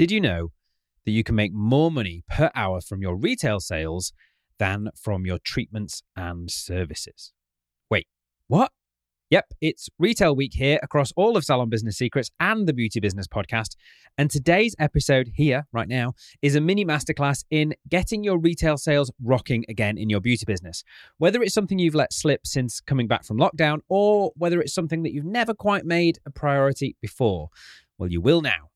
Did you know that you can make more money per hour from your retail sales than from your treatments and services? Wait, what? Yep, it's Retail Week here across all of Salon Business Secrets and the Beauty Business Podcast. And today's episode here, right now, is a mini masterclass in getting your retail sales rocking again in your beauty business. Whether it's something you've let slip since coming back from lockdown, or whether it's something that you've never quite made a priority before, well, you will now.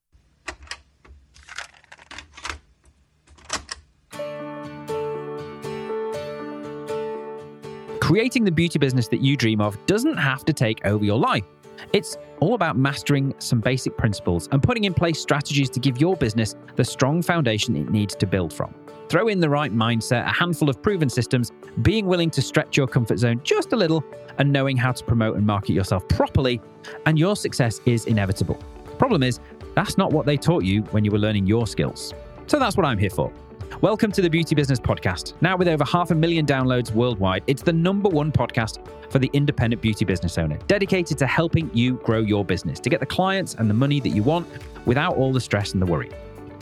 Creating the beauty business that you dream of doesn't have to take over your life. It's all about mastering some basic principles and putting in place strategies to give your business the strong foundation it needs to build from. Throw in the right mindset, a handful of proven systems, being willing to stretch your comfort zone just a little, and knowing how to promote and market yourself properly, and your success is inevitable. Problem is, that's not what they taught you when you were learning your skills. So that's what I'm here for. Welcome to the Beauty Business Podcast. Now, with over half a million downloads worldwide, it's the number one podcast for the independent beauty business owner, dedicated to helping you grow your business to get the clients and the money that you want without all the stress and the worry.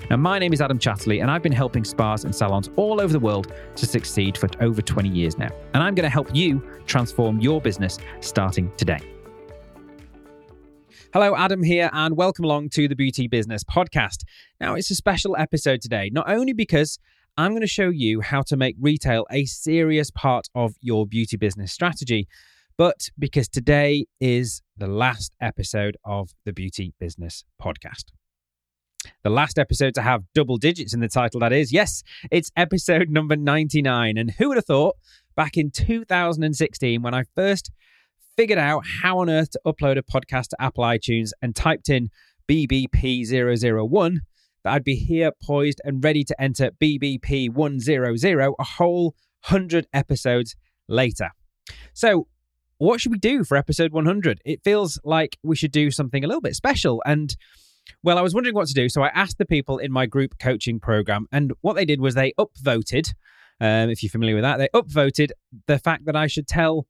Now, my name is Adam Chatterley, and I've been helping spas and salons all over the world to succeed for over 20 years now. And I'm going to help you transform your business starting today. Hello, Adam here, and welcome along to the Beauty Business Podcast. Now, it's a special episode today, not only because I'm going to show you how to make retail a serious part of your beauty business strategy, but because today is the last episode of the Beauty Business Podcast. The last episode to have double digits in the title, that is. Yes, it's episode number 99. And who would have thought back in 2016 when I first figured out how on earth to upload a podcast to Apple iTunes and typed in BBP001 that I'd be here poised and ready to enter BBP100 a whole 100 episodes later. So, what should we do for episode 100? It feels like we should do something a little bit special. And, well, I was wondering what to do. So, I asked the people in my group coaching program, and what they did was they upvoted. Um, if you're familiar with that, they upvoted the fact that I should tell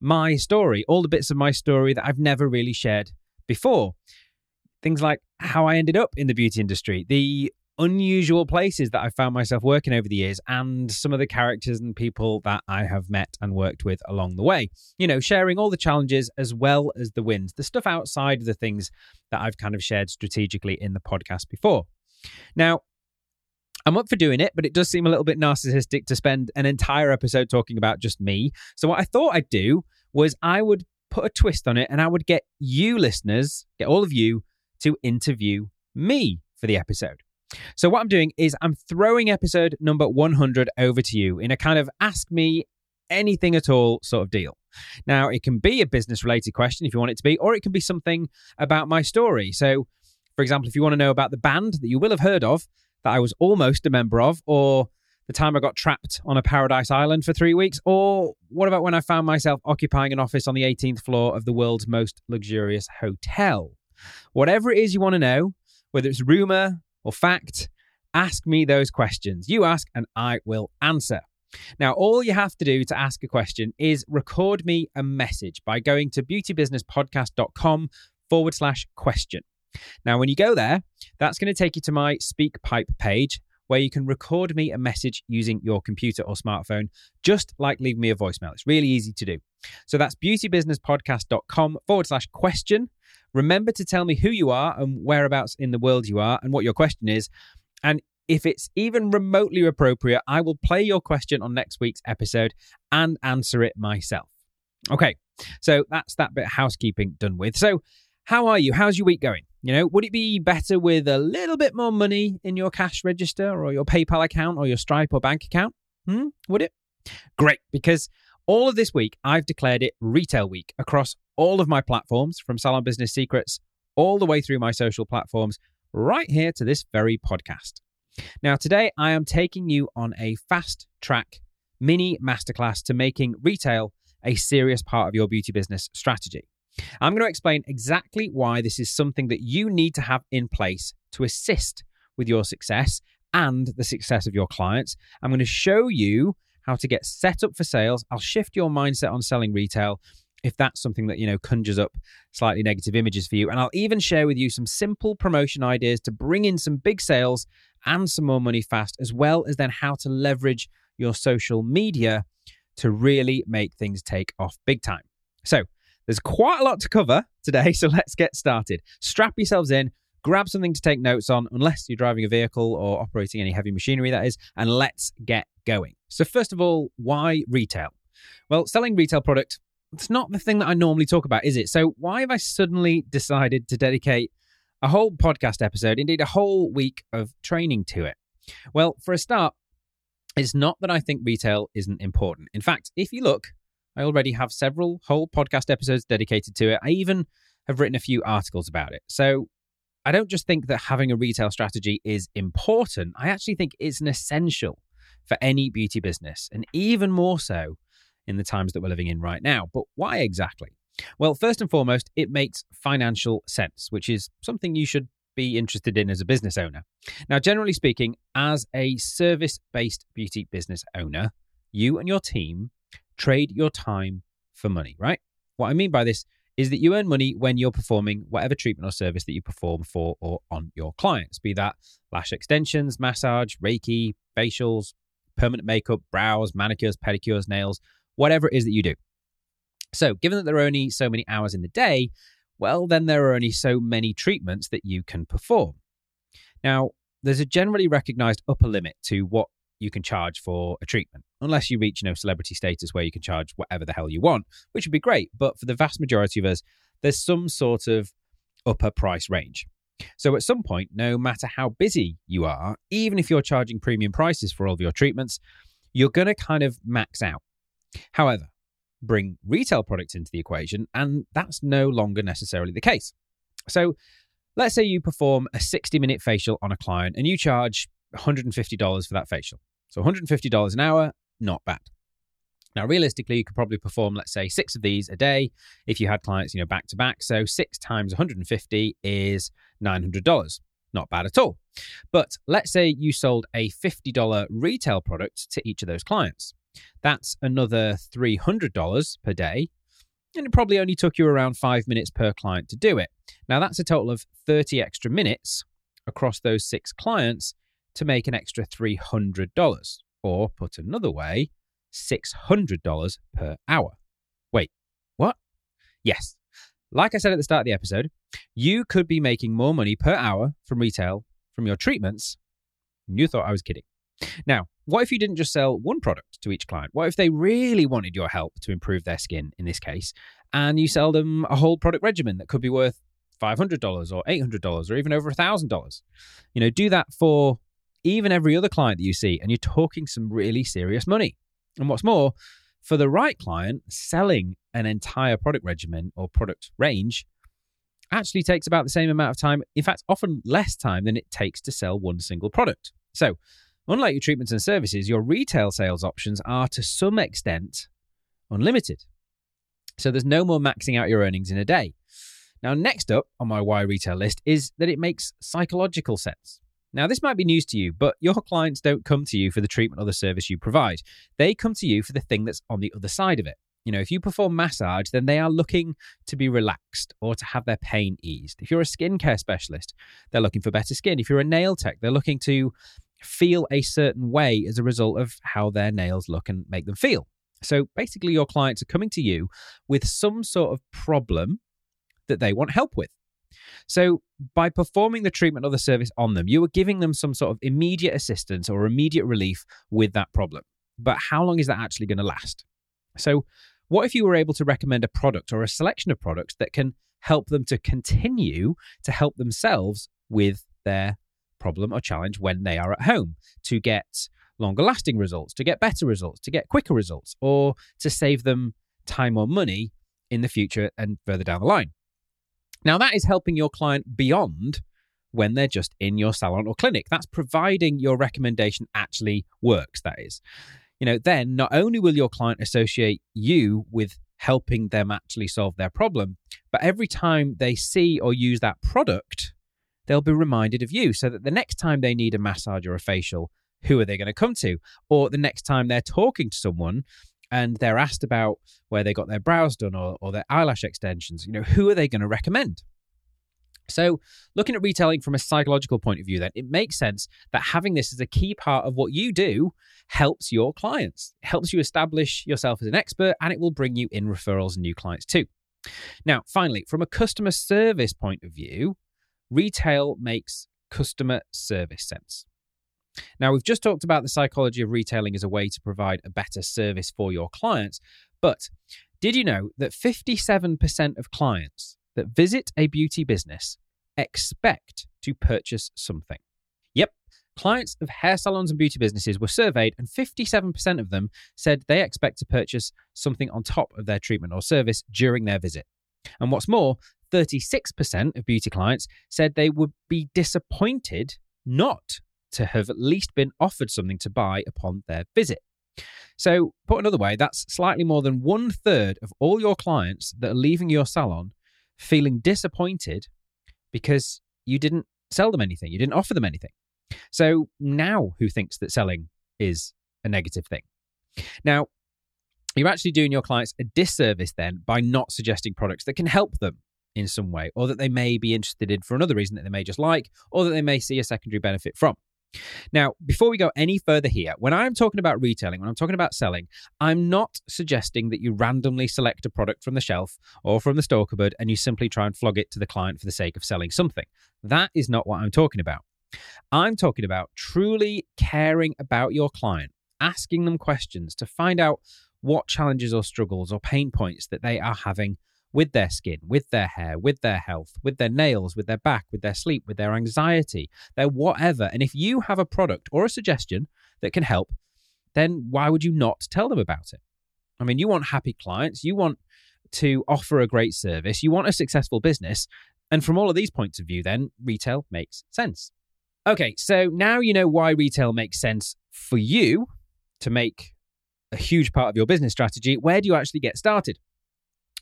my story, all the bits of my story that I've never really shared before. Things like how I ended up in the beauty industry, the unusual places that I found myself working over the years, and some of the characters and people that I have met and worked with along the way. You know, sharing all the challenges as well as the wins, the stuff outside of the things that I've kind of shared strategically in the podcast before. Now, I'm up for doing it, but it does seem a little bit narcissistic to spend an entire episode talking about just me. So, what I thought I'd do was I would put a twist on it and I would get you listeners, get all of you to interview me for the episode. So, what I'm doing is I'm throwing episode number 100 over to you in a kind of ask me anything at all sort of deal. Now, it can be a business related question if you want it to be, or it can be something about my story. So, for example, if you want to know about the band that you will have heard of, that I was almost a member of, or the time I got trapped on a paradise island for three weeks, or what about when I found myself occupying an office on the 18th floor of the world's most luxurious hotel? Whatever it is you want to know, whether it's rumor or fact, ask me those questions. You ask, and I will answer. Now, all you have to do to ask a question is record me a message by going to beautybusinesspodcast.com forward slash question. Now, when you go there, that's going to take you to my SpeakPipe page where you can record me a message using your computer or smartphone, just like leave me a voicemail. It's really easy to do. So that's beautybusinesspodcast.com forward slash question. Remember to tell me who you are and whereabouts in the world you are and what your question is. And if it's even remotely appropriate, I will play your question on next week's episode and answer it myself. Okay, so that's that bit of housekeeping done with. So, how are you? How's your week going? You know, would it be better with a little bit more money in your cash register or your PayPal account or your Stripe or bank account? Hmm? Would it? Great, because all of this week I've declared it Retail Week across all of my platforms, from Salon Business Secrets all the way through my social platforms, right here to this very podcast. Now, today I am taking you on a fast track mini masterclass to making retail a serious part of your beauty business strategy. I'm going to explain exactly why this is something that you need to have in place to assist with your success and the success of your clients. I'm going to show you how to get set up for sales. I'll shift your mindset on selling retail. if that's something that, you know, conjures up slightly negative images for you. And I'll even share with you some simple promotion ideas to bring in some big sales and some more money fast, as well as then how to leverage your social media to really make things take off big time. So, there's quite a lot to cover today, so let's get started. Strap yourselves in, grab something to take notes on, unless you're driving a vehicle or operating any heavy machinery, that is, and let's get going. So, first of all, why retail? Well, selling retail product, it's not the thing that I normally talk about, is it? So, why have I suddenly decided to dedicate a whole podcast episode, indeed a whole week of training to it? Well, for a start, it's not that I think retail isn't important. In fact, if you look, I already have several whole podcast episodes dedicated to it. I even have written a few articles about it. So I don't just think that having a retail strategy is important, I actually think it's an essential for any beauty business, and even more so in the times that we're living in right now. But why exactly? Well, first and foremost, it makes financial sense, which is something you should be interested in as a business owner. Now, generally speaking, as a service based beauty business owner, you and your team trade your time for money, right? What I mean by this is that you earn money when you're performing whatever treatment or service that you perform for or on your clients, be that lash extensions, massage, Reiki, facials, permanent makeup, brows, manicures, pedicures, nails, whatever it is that you do. So, given that there are only so many hours in the day, well, then there are only so many treatments that you can perform. Now, there's a generally recognized upper limit to what you can charge for a treatment, unless you reach, you know, celebrity status where you can charge whatever the hell you want, which would be great. But for the vast majority of us, there's some sort of upper price range. So at some point, no matter how busy you are, even if you're charging premium prices for all of your treatments, you're going to kind of max out. However, bring retail products into the equation, and that's no longer necessarily the case. So, let's say you perform a 60 minute facial on a client and you charge $150 for that facial. So, $150 an hour, not bad. Now, realistically, you could probably perform, let's say, six of these a day if you had clients, you know, back to back. So, six times 150 is $900. Not bad at all. But let's say you sold a $50 retail product to each of those clients. That's another $300 per day. And it probably only took you around five minutes per client to do it. Now, that's a total of 30 extra minutes across those six clients to make an extra $300. Or, put another way, $600 per hour. Wait, what? Yes. Like I said at the start of the episode, you could be making more money per hour from retail from your treatments. You thought I was kidding. Now, what if you didn't just sell one product to each client? What if they really wanted your help to improve their skin in this case, and you sell them a whole product regimen that could be worth $500 or $800 or even over $1,000? You know, do that for even every other client that you see, and you're talking some really serious money. And what's more, for the right client, selling an entire product regimen or product range actually takes about the same amount of time, in fact, often less time than it takes to sell one single product. So, Unlike your treatments and services, your retail sales options are to some extent unlimited. So there's no more maxing out your earnings in a day. Now, next up on my why retail list is that it makes psychological sense. Now, this might be news to you, but your clients don't come to you for the treatment or the service you provide. They come to you for the thing that's on the other side of it. You know, if you perform massage, then they are looking to be relaxed or to have their pain eased. If you're a skincare specialist, they're looking for better skin. If you're a nail tech, they're looking to feel a certain way as a result of how their nails look and make them feel. So basically, your clients are coming to you with some sort of problem that they want help with. So, by performing the treatment or the service on them, you are giving them some sort of immediate assistance or immediate relief with that problem. But how long is that actually going to last? So, what if you were able to recommend a product or a selection of products that can help them to continue to help themselves with their problem or challenge when they are at home to get longer lasting results, to get better results, to get quicker results, or to save them time or money in the future and further down the line. Now, that is helping your client beyond when they're just in your salon or clinic. That's providing your recommendation actually works, that is. You know, then not only will your client associate you with helping them actually solve their problem, but every time they see or use that product, they'll be reminded of you so that the next time they need a massage or a facial, who are they going to come to? Or the next time they're talking to someone and they're asked about where they got their brows done or, or their eyelash extensions, you know, who are they going to recommend? So, looking at retailing from a psychological point of view, then it makes sense that having this as a key part of what you do helps your clients, it helps you establish yourself as an expert, and it will bring you in referrals and new clients too. Now, finally, from a customer service point of view, retail makes customer service sense. Now, we've just talked about the psychology of retailing as a way to provide a better service for your clients, but did you know that 57% of clients that visit a beauty business expect to purchase something? Yep, clients of hair salons and beauty businesses were surveyed, and 57% of them said they expect to purchase something on top of their treatment or service during their visit. And what's more, 36% of beauty clients said they would be disappointed not to have at least been offered something to buy upon their visit. So, put another way, that's slightly more than one third of all your clients that are leaving your salon feeling disappointed because you didn't sell them anything, you didn't offer them anything. So, now who thinks that selling is a negative thing? Now, you're actually doing your clients a disservice then by not suggesting products that can help them in some way, or that they may be interested in for another reason that they may just like, or that they may see a secondary benefit from. Now, before we go any further here, when I'm talking about retailing, when I'm talking about selling, I'm not suggesting that you randomly select a product from the shelf or from the store cupboard and you simply try and flog it to the client for the sake of selling something. That is not what I'm talking about. I'm talking about truly caring about your client, asking them questions to find out what challenges or struggles or pain points that they are having with their skin, with their hair, with their health, with their nails, with their back, with their sleep, with their anxiety, their whatever. And if you have a product or a suggestion that can help, then why would you not tell them about it? I mean, you want happy clients, you want to offer a great service, you want a successful business. And from all of these points of view, then retail makes sense. Okay, so now you know why retail makes sense for you to make a huge part of your business strategy. Where do you actually get started?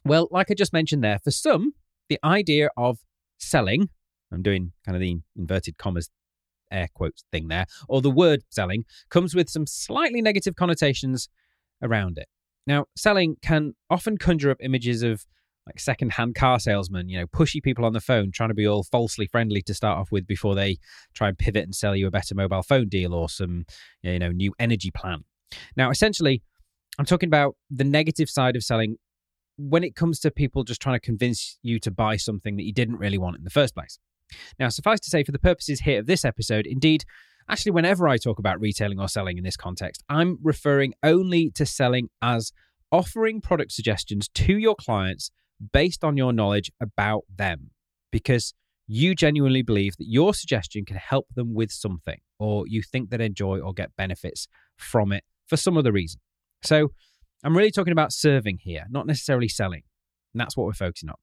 Well, like I just mentioned there, for some, the idea of selling, I'm doing kind of the inverted commas air quotes thing there, or the word selling comes with some slightly negative connotations around it. Now, selling can often conjure up images of like second-hand car salesmen, you know, pushy people on the phone trying to be all falsely friendly to start off with before they try and pivot and sell you a better mobile phone deal or some, you know, new energy plan. Now, essentially, I'm talking about the negative side of selling when it comes to people just trying to convince you to buy something that you didn't really want in the first place. Now, suffice to say, for the purposes here of this episode, indeed, actually, whenever I talk about retailing or selling in this context, I'm referring only to selling as offering product suggestions to your clients based on your knowledge about them, because you genuinely believe that your suggestion can help them with something, or you think they enjoy or get benefits from it for some other reason. So, I'm really talking about serving here, not necessarily selling. And that's what we're focusing on.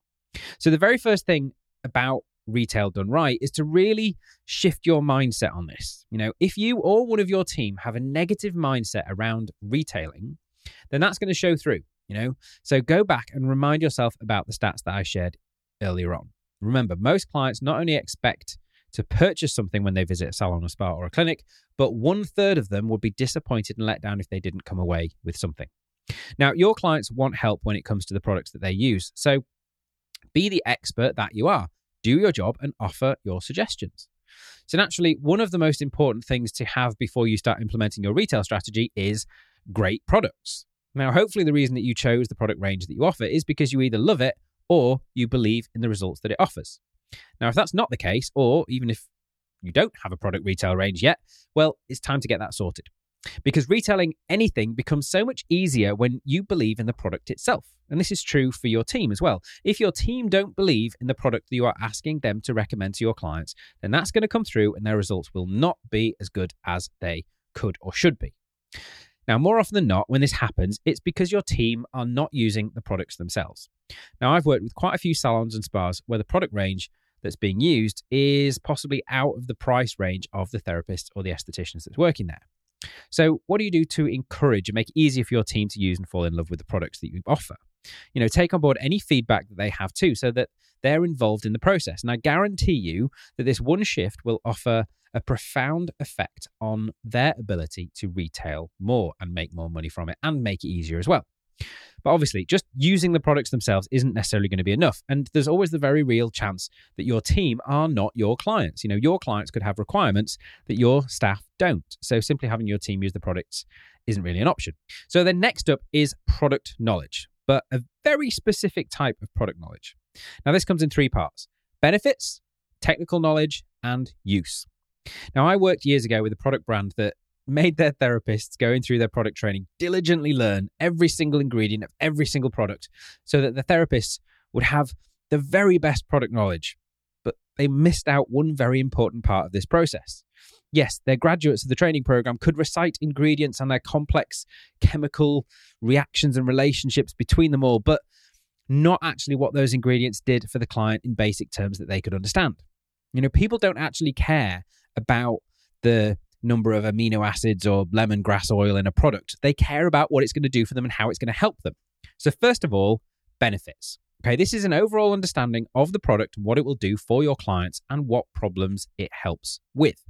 So, the very first thing about retail done right is to really shift your mindset on this. You know, if you or one of your team have a negative mindset around retailing, then that's going to show through, you know. So, go back and remind yourself about the stats that I shared earlier on. Remember, most clients not only expect to purchase something when they visit a salon, a spa, or a clinic, but one third of them would be disappointed and let down if they didn't come away with something. Now, your clients want help when it comes to the products that they use. So be the expert that you are. Do your job and offer your suggestions. So, naturally, one of the most important things to have before you start implementing your retail strategy is great products. Now, hopefully, the reason that you chose the product range that you offer is because you either love it or you believe in the results that it offers. Now, if that's not the case, or even if you don't have a product retail range yet, well, it's time to get that sorted because retailing anything becomes so much easier when you believe in the product itself. And this is true for your team as well. If your team don't believe in the product that you are asking them to recommend to your clients, then that's going to come through and their results will not be as good as they could or should be. Now, more often than not, when this happens, it's because your team are not using the products themselves. Now, I've worked with quite a few salons and spas where the product range that's being used is possibly out of the price range of the therapist or the estheticians that's working there. So, what do you do to encourage and make it easier for your team to use and fall in love with the products that you offer? You know, take on board any feedback that they have too, so that they're involved in the process. And I guarantee you that this one shift will offer a profound effect on their ability to retail more and make more money from it and make it easier as well. But obviously, just using the products themselves isn't necessarily going to be enough. And there's always the very real chance that your team are not your clients. You know, your clients could have requirements that your staff don't. So simply having your team use the products isn't really an option. So then next up is product knowledge, but a very specific type of product knowledge. Now, this comes in three parts benefits, technical knowledge, and use. Now, I worked years ago with a product brand that made their therapists going through their product training diligently learn every single ingredient of every single product so that the therapists would have the very best product knowledge. But they missed out one very important part of this process. Yes, their graduates of the training program could recite ingredients and their complex chemical reactions and relationships between them all, but not actually what those ingredients did for the client in basic terms that they could understand. You know, people don't actually care about the number of amino acids or lemongrass oil in a product. They care about what it's going to do for them and how it's going to help them. So, first of all, benefits. Okay, this is an overall understanding of the product, what it will do for your clients, and what problems it helps with.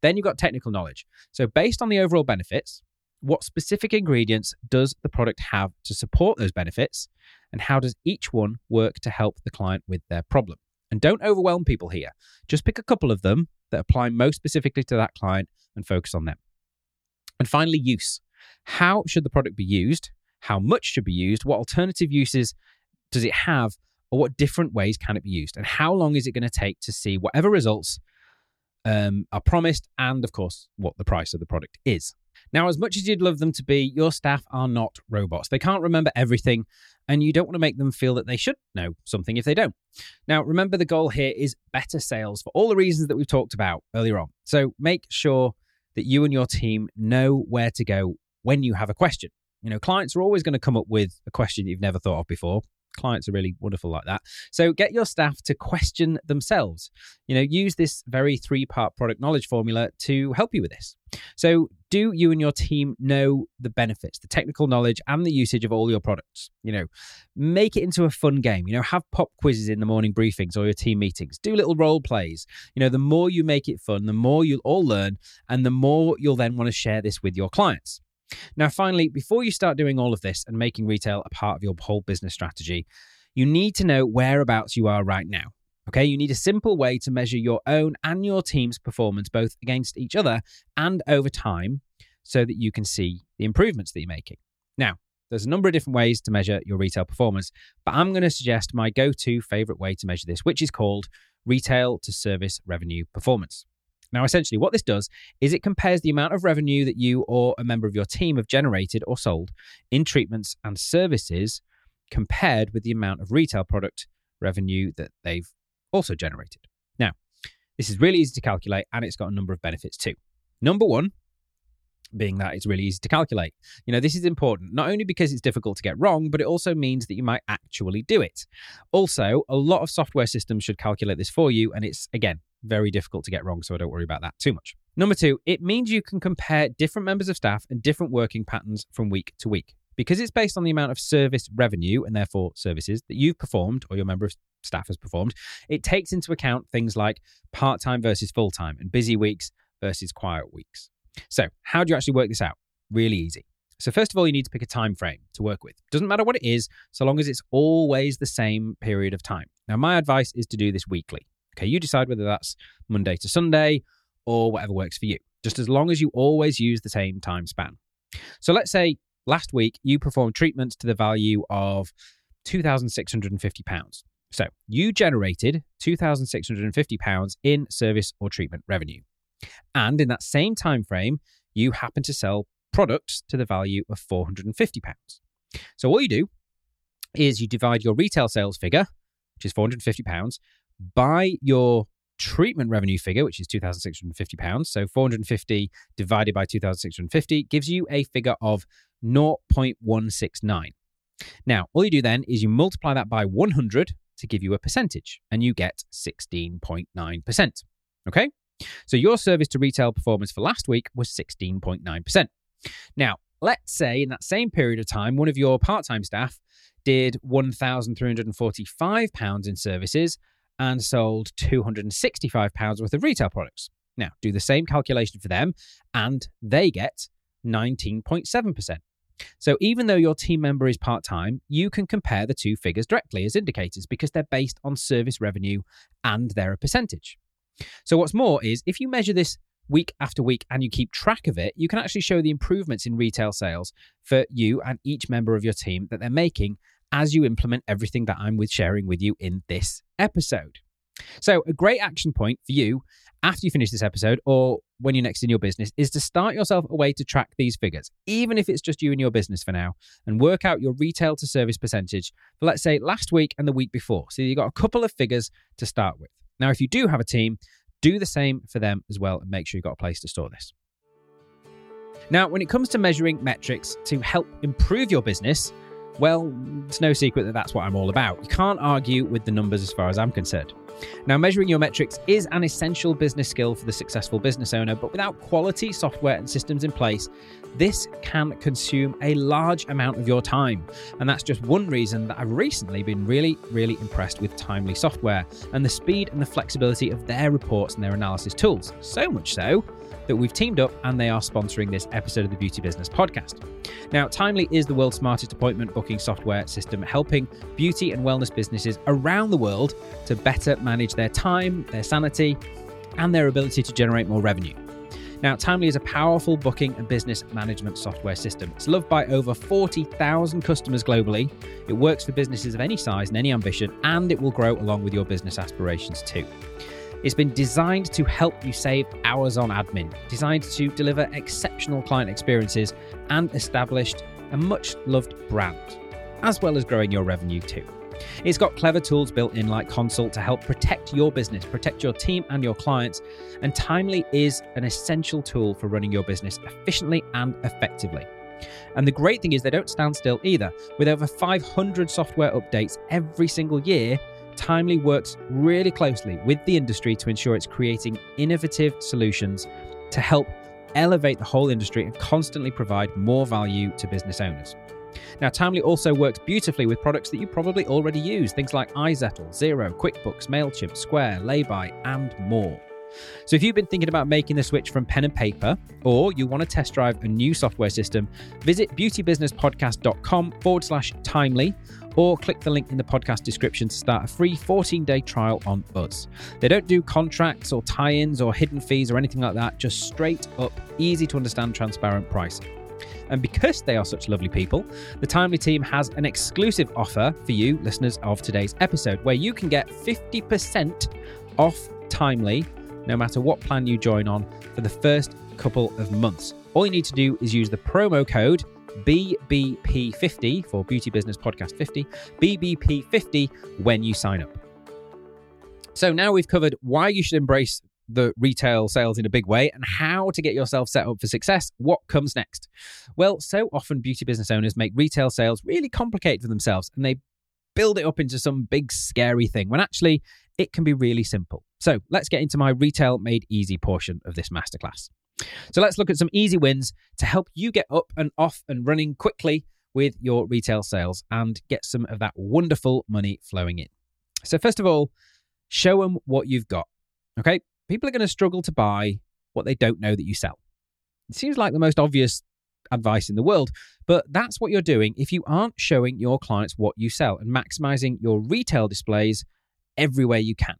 Then you've got technical knowledge. So, based on the overall benefits, what specific ingredients does the product have to support those benefits? And how does each one work to help the client with their problem? And don't overwhelm people here. Just pick a couple of them that apply most specifically to that client and focus on them. And finally, use. How should the product be used? How much should be used? What alternative uses does it have? Or what different ways can it be used? And how long is it going to take to see whatever results um, are promised? And of course, what the price of the product is. Now, as much as you'd love them to be, your staff are not robots. They can't remember everything, and you don't want to make them feel that they should know something if they don't. Now, remember the goal here is better sales for all the reasons that we've talked about earlier on. So make sure that you and your team know where to go when you have a question. You know, clients are always going to come up with a question you've never thought of before clients are really wonderful like that. So get your staff to question themselves. You know, use this very three part product knowledge formula to help you with this. So, do you and your team know the benefits, the technical knowledge, and the usage of all your products? You know, make it into a fun game. You know, have pop quizzes in the morning briefings or your team meetings. Do little role plays. You know, the more you make it fun, the more you'll all learn, and the more you'll then want to share this with your clients. Now, finally, before you start doing all of this and making retail a part of your whole business strategy, you need to know whereabouts you are right now. Okay, you need a simple way to measure your own and your team's performance both against each other and over time so that you can see the improvements that you're making. Now, there's a number of different ways to measure your retail performance, but I'm going to suggest my go to favorite way to measure this, which is called retail to service revenue performance. Now, essentially, what this does is it compares the amount of revenue that you or a member of your team have generated or sold in treatments and services compared with the amount of retail product revenue that they've also generated. Now, this is really easy to calculate and it's got a number of benefits too. Number one, being that it's really easy to calculate. You know, this is important, not only because it's difficult to get wrong, but it also means that you might actually do it. Also, a lot of software systems should calculate this for you, and it's, again, very difficult to get wrong, so I don't worry about that too much. Number two, it means you can compare different members of staff and different working patterns from week to week. Because it's based on the amount of service revenue and therefore services that you've performed or your member of staff has performed, it takes into account things like part time versus full time and busy weeks versus quiet weeks. So, how do you actually work this out? Really easy. So, first of all, you need to pick a time frame to work with. Doesn't matter what it is, so long as it's always the same period of time. Now, my advice is to do this weekly. Okay, you decide whether that's Monday to Sunday or whatever works for you, just as long as you always use the same time span. So let's say last week you performed treatments to the value of £2,650. So you generated £2,650 in service or treatment revenue. And in that same time frame, you happen to sell products to the value of £450. So what you do is you divide your retail sales figure, which is £450, by your treatment revenue figure, which is £2,650. So 450 divided by 2,650 gives you a figure of 0.169. Now, all you do then is you multiply that by 100 to give you a percentage, and you get 16.9%. Okay? So your service to retail performance for last week was 16.9%. Now, let's say in that same period of time, one of your part time staff did £1,345 in services and sold £265 worth of retail products. Now, do the same calculation for them, and they get 19.7%. So, even though your team member is part time, you can compare the two figures directly as indicators because they're based on service revenue and they're a percentage. So, what's more is if you measure this week after week and you keep track of it, you can actually show the improvements in retail sales for you and each member of your team that they're making as you implement everything that I'm with sharing with you in this episode. So, a great action point for you after you finish this episode or when you're next in your business is to start yourself a way to track these figures, even if it's just you and your business for now, and work out your retail to service percentage for, let's say, last week and the week before. So, you've got a couple of figures to start with. Now, if you do have a team, do the same for them as well and make sure you've got a place to store this. Now, when it comes to measuring metrics to help improve your business, well, it's no secret that that's what I'm all about. You can't argue with the numbers as far as I'm concerned. Now, measuring your metrics is an essential business skill for the successful business owner, but without quality software and systems in place, this can consume a large amount of your time. And that's just one reason that I've recently been really, really impressed with Timely software and the speed and the flexibility of their reports and their analysis tools. So much so that we've teamed up and they are sponsoring this episode of the Beauty Business Podcast. Now, Timely is the world's smartest appointment booking software system, helping beauty and wellness businesses around the world to better manage their time, their sanity, and their ability to generate more revenue. Now, Timely is a powerful booking and business management software system. It's loved by over 40,000 customers globally. It works for businesses of any size and any ambition, and it will grow along with your business aspirations too. It's been designed to help you save hours on admin, designed to deliver exceptional client experiences, and established a much loved brand, as well as growing your revenue too. It's got clever tools built in like Consult to help protect your business, protect your team and your clients, and Timely is an essential tool for running your business efficiently and effectively. And the great thing is they don't stand still either. With over 500 software updates every single year, Timely works really closely with the industry to ensure it's creating innovative solutions to help elevate the whole industry and constantly provide more value to business owners. Now, Timely also works beautifully with products that you probably already use, things like iZettle, Xero, QuickBooks, MailChimp, Square, Laybuy, and more. So if you've been thinking about making the switch from pen and paper, or you want to test drive a new software system, visit beautybusinesspodcast.com forward slash timely, or click the link in the podcast description to start a free 14 day trial on us. They don't do contracts or tie ins or hidden fees or anything like that, just straight up, easy to understand, transparent pricing. And because they are such lovely people, the Timely team has an exclusive offer for you, listeners of today's episode, where you can get 50% off Timely no matter what plan you join on for the first couple of months. All you need to do is use the promo code BBP50 for Beauty Business Podcast 50, BBP50 when you sign up. So now we've covered why you should embrace the retail sales in a big way and how to get yourself set up for success. What comes next? Well, so often beauty business owners make retail sales really complicated for themselves and they build it up into some big scary thing when actually it can be really simple. So let's get into my retail made easy portion of this masterclass. So let's look at some easy wins to help you get up and off and running quickly with your retail sales and get some of that wonderful money flowing in. So, first of all, show them what you've got. Okay. People are going to struggle to buy what they don't know that you sell. It seems like the most obvious advice in the world, but that's what you're doing if you aren't showing your clients what you sell and maximizing your retail displays everywhere you can.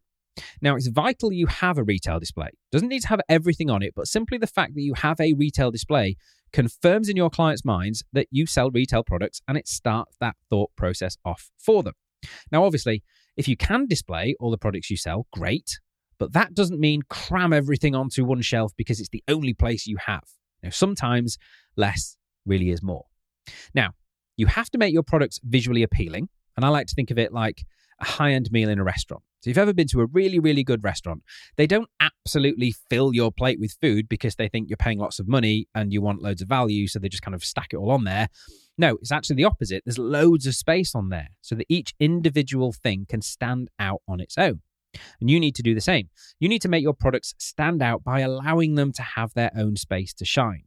Now, it's vital you have a retail display. Doesn't need to have everything on it, but simply the fact that you have a retail display confirms in your clients' minds that you sell retail products and it starts that thought process off for them. Now, obviously, if you can display all the products you sell, great, but that doesn't mean cram everything onto one shelf because it's the only place you have. Now, sometimes less really is more. Now, you have to make your products visually appealing, and I like to think of it like a high end meal in a restaurant. So, if you've ever been to a really, really good restaurant, they don't absolutely fill your plate with food because they think you're paying lots of money and you want loads of value. So, they just kind of stack it all on there. No, it's actually the opposite. There's loads of space on there so that each individual thing can stand out on its own. And you need to do the same. You need to make your products stand out by allowing them to have their own space to shine.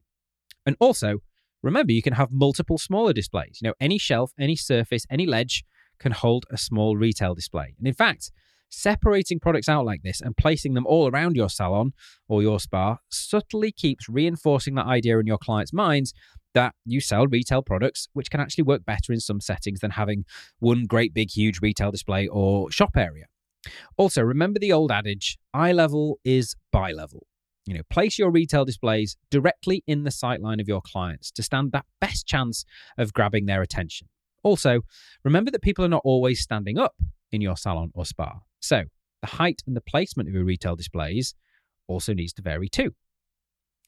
And also, remember, you can have multiple smaller displays. You know, any shelf, any surface, any ledge can hold a small retail display. And in fact, Separating products out like this and placing them all around your salon or your spa subtly keeps reinforcing that idea in your clients' minds that you sell retail products, which can actually work better in some settings than having one great big huge retail display or shop area. Also, remember the old adage eye level is buy level. You know, place your retail displays directly in the sightline of your clients to stand that best chance of grabbing their attention. Also, remember that people are not always standing up in your salon or spa. So, the height and the placement of your retail displays also needs to vary too.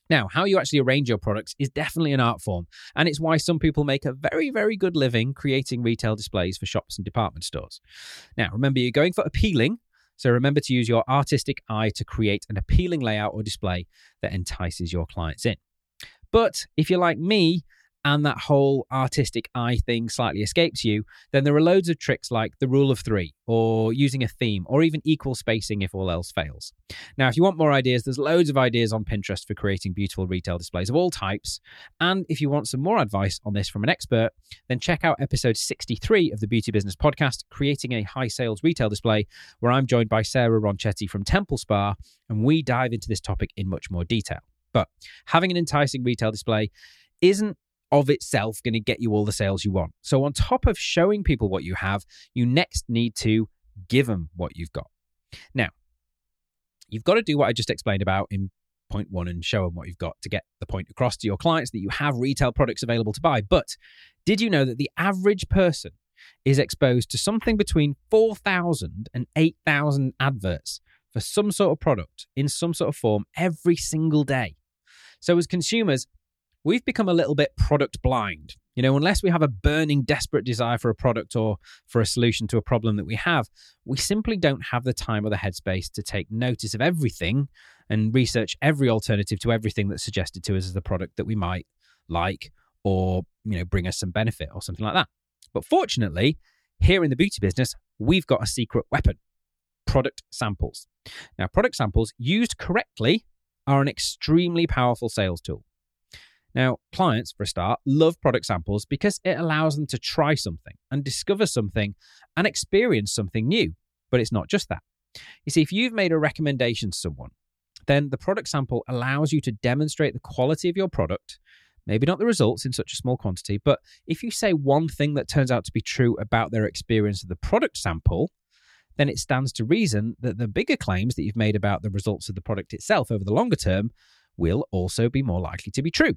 Now, how you actually arrange your products is definitely an art form, and it's why some people make a very, very good living creating retail displays for shops and department stores. Now, remember, you're going for appealing, so remember to use your artistic eye to create an appealing layout or display that entices your clients in. But if you're like me, and that whole artistic eye thing slightly escapes you, then there are loads of tricks like the rule of three, or using a theme, or even equal spacing if all else fails. Now, if you want more ideas, there's loads of ideas on Pinterest for creating beautiful retail displays of all types. And if you want some more advice on this from an expert, then check out episode 63 of the Beauty Business Podcast, Creating a High Sales Retail Display, where I'm joined by Sarah Ronchetti from Temple Spa, and we dive into this topic in much more detail. But having an enticing retail display isn't of itself going to get you all the sales you want. So, on top of showing people what you have, you next need to give them what you've got. Now, you've got to do what I just explained about in point one and show them what you've got to get the point across to your clients that you have retail products available to buy. But did you know that the average person is exposed to something between 4,000 and 8,000 adverts for some sort of product in some sort of form every single day? So, as consumers, we've become a little bit product blind. You know, unless we have a burning, desperate desire for a product or for a solution to a problem that we have, we simply don't have the time or the headspace to take notice of everything and research every alternative to everything that's suggested to us as the product that we might like or, you know, bring us some benefit or something like that. But fortunately, here in the beauty business, we've got a secret weapon product samples. Now, product samples used correctly are an extremely powerful sales tool. Now, clients, for a start, love product samples because it allows them to try something and discover something and experience something new. But it's not just that. You see, if you've made a recommendation to someone, then the product sample allows you to demonstrate the quality of your product, maybe not the results in such a small quantity, but if you say one thing that turns out to be true about their experience of the product sample, then it stands to reason that the bigger claims that you've made about the results of the product itself over the longer term will also be more likely to be true.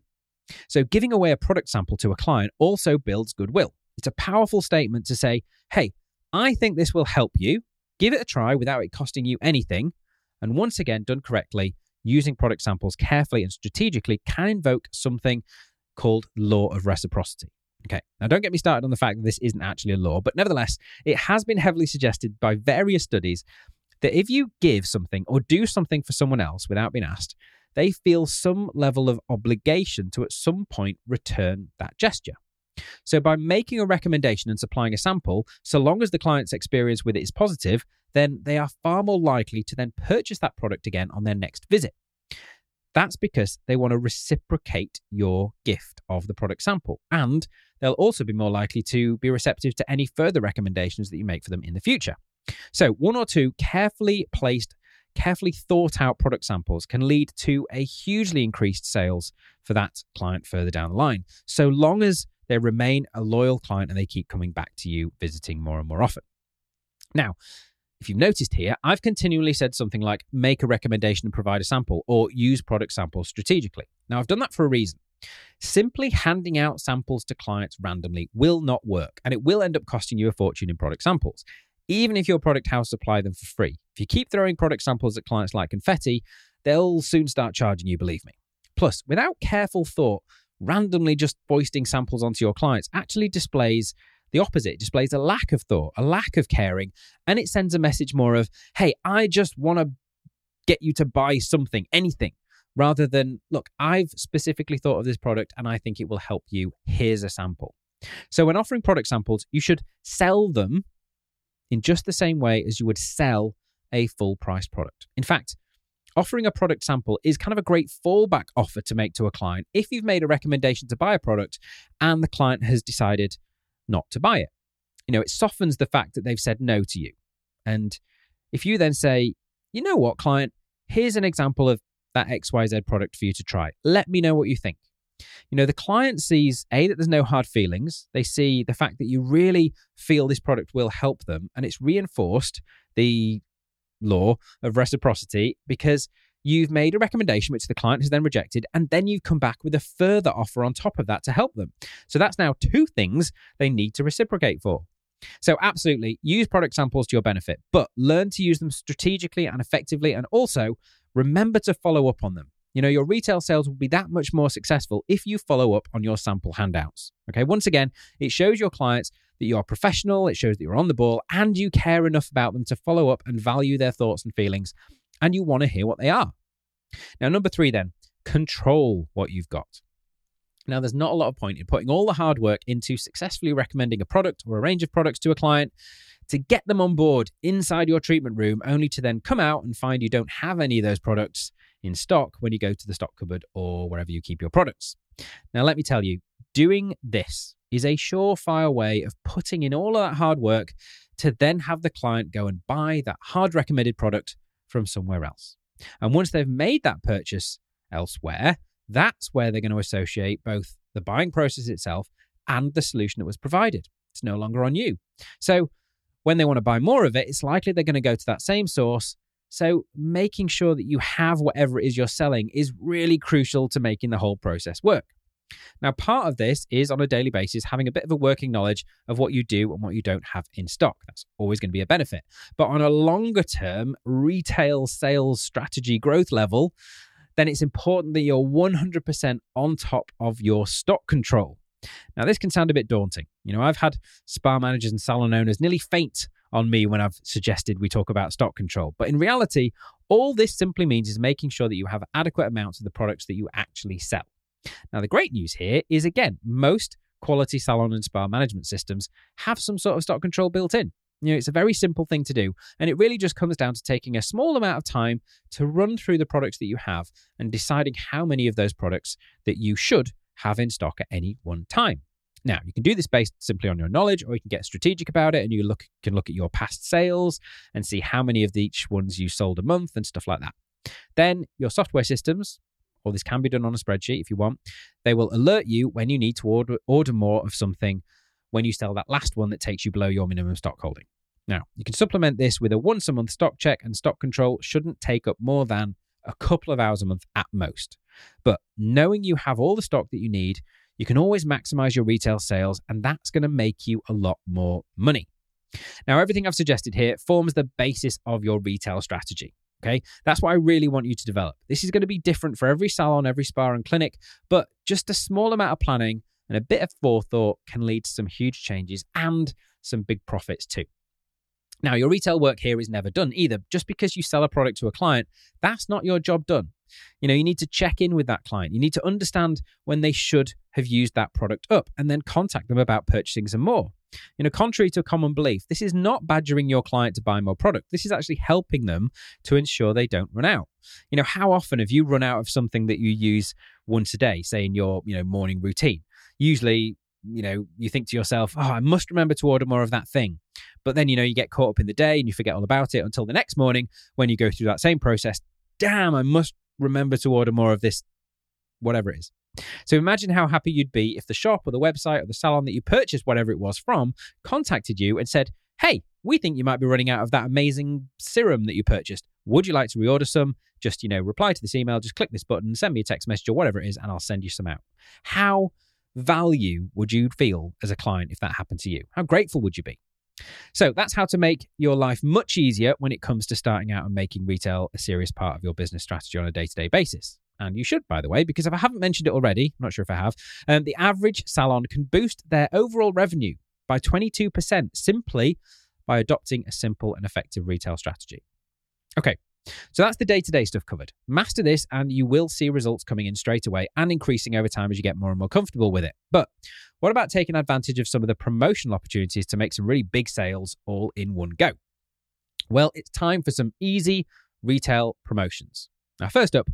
So, giving away a product sample to a client also builds goodwill. It's a powerful statement to say, hey, I think this will help you. Give it a try without it costing you anything. And once again, done correctly, using product samples carefully and strategically can invoke something called law of reciprocity. Okay, now don't get me started on the fact that this isn't actually a law, but nevertheless, it has been heavily suggested by various studies that if you give something or do something for someone else without being asked, they feel some level of obligation to at some point return that gesture. So, by making a recommendation and supplying a sample, so long as the client's experience with it is positive, then they are far more likely to then purchase that product again on their next visit. That's because they want to reciprocate your gift of the product sample. And they'll also be more likely to be receptive to any further recommendations that you make for them in the future. So, one or two carefully placed carefully thought out product samples can lead to a hugely increased sales for that client further down the line, so long as they remain a loyal client and they keep coming back to you, visiting more and more often. Now, if you've noticed here, I've continually said something like make a recommendation and provide a sample or use product samples strategically. Now, I've done that for a reason. Simply handing out samples to clients randomly will not work and it will end up costing you a fortune in product samples even if your product house supply them for free. If you keep throwing product samples at clients like confetti, they'll soon start charging you, believe me. Plus, without careful thought, randomly just foisting samples onto your clients actually displays the opposite. It displays a lack of thought, a lack of caring, and it sends a message more of, hey, I just want to get you to buy something, anything, rather than, look, I've specifically thought of this product and I think it will help you. Here's a sample. So, when offering product samples, you should sell them in just the same way as you would sell a full price product. In fact, offering a product sample is kind of a great fallback offer to make to a client if you've made a recommendation to buy a product and the client has decided not to buy it. You know, it softens the fact that they've said no to you. And If you then say, you know what, client, here's an example of that XYZ product for you to try. Let me know what you think. You know, the client sees A, that there's no hard feelings. They see the fact that you really feel this product will help them. And it's reinforced the law of reciprocity because you've made a recommendation which the client has then rejected. And then you've come back with a further offer on top of that to help them. So that's now two things they need to reciprocate for. So, absolutely use product samples to your benefit, but learn to use them strategically and effectively. And also remember to follow up on them. You know, your retail sales will be that much more successful if you follow up on your sample handouts. Okay, once again, it shows your clients that you are professional, it shows that you're on the ball, and you care enough about them to follow up and value their thoughts and feelings, and you want to hear what they are. Now, number three, then, control what you've got. Now, there's not a lot of point in putting all the hard work into successfully recommending a product or a range of products to a client to get them on board inside your treatment room, only to then come out and find you don't have any of those products in stock when you go to the stock cupboard or wherever you keep your products. Now, let me tell you, doing this is a surefire way of putting in all of that hard work to then have the client go and buy that hard recommended product from somewhere else. And once they've made that purchase elsewhere, that's where they're going to associate both the buying process itself and the solution that was provided. It's no longer on you. So when they want to buy more of it, it's likely they're going to go to that same source. So making sure that you have whatever it is you're selling is really crucial to making the whole process work. Now, part of this is on a daily basis having a bit of a working knowledge of what you do and what you don't have in stock. That's always going to be a benefit. But on a longer term retail sales strategy growth level, then it's important that you're 100% on top of your stock control. Now, this can sound a bit daunting. You know, I've had spa managers and salon owners nearly faint on me when I've suggested we talk about stock control. But in reality, all this simply means is making sure that you have adequate amounts of the products that you actually sell. Now, the great news here is again, most quality salon and spa management systems have some sort of stock control built in. You know, it's a very simple thing to do. And it really just comes down to taking a small amount of time to run through the products that you have and deciding how many of those products that you should have in stock at any one time. Now, you can do this based simply on your knowledge, or you can get strategic about it and you look can look at your past sales and see how many of each ones you sold a month and stuff like that. Then your software systems, or this can be done on a spreadsheet if you want, they will alert you when you need to order order more of something when you sell that last one that takes you below your minimum stock holding. Now, you can supplement this with a once a month stock check, and stock control shouldn't take up more than a couple of hours a month at most. But knowing you have all the stock that you need, you can always maximize your retail sales, and that's going to make you a lot more money. Now, everything I've suggested here forms the basis of your retail strategy. Okay, that's what I really want you to develop. This is going to be different for every salon, every spa, and clinic, but just a small amount of planning and a bit of forethought can lead to some huge changes and some big profits too. Now, your retail work here is never done either. Just because you sell a product to a client, that's not your job done. You know, you need to check in with that client. You need to understand when they should have used that product up and then contact them about purchasing some more. You know, contrary to common belief, this is not badgering your client to buy more product. This is actually helping them to ensure they don't run out. You know, how often have you run out of something that you use once a day, say in your, you know, morning routine? Usually, you know, you think to yourself, oh, I must remember to order more of that thing. But then, you know, you get caught up in the day and you forget all about it until the next morning when you go through that same process. Damn, I must remember to order more of this, whatever it is. So imagine how happy you'd be if the shop or the website or the salon that you purchased whatever it was from contacted you and said, Hey, we think you might be running out of that amazing serum that you purchased. Would you like to reorder some? Just, you know, reply to this email, just click this button, send me a text message or whatever it is, and I'll send you some out. How value would you feel as a client if that happened to you? How grateful would you be? So that's how to make your life much easier when it comes to starting out and making retail a serious part of your business strategy on a day to day basis. And you should, by the way, because if I haven't mentioned it already, I'm not sure if I have, um, the average salon can boost their overall revenue by 22% simply by adopting a simple and effective retail strategy. Okay, so that's the day to day stuff covered. Master this, and you will see results coming in straight away and increasing over time as you get more and more comfortable with it. But what about taking advantage of some of the promotional opportunities to make some really big sales all in one go? Well, it's time for some easy retail promotions. Now, first up,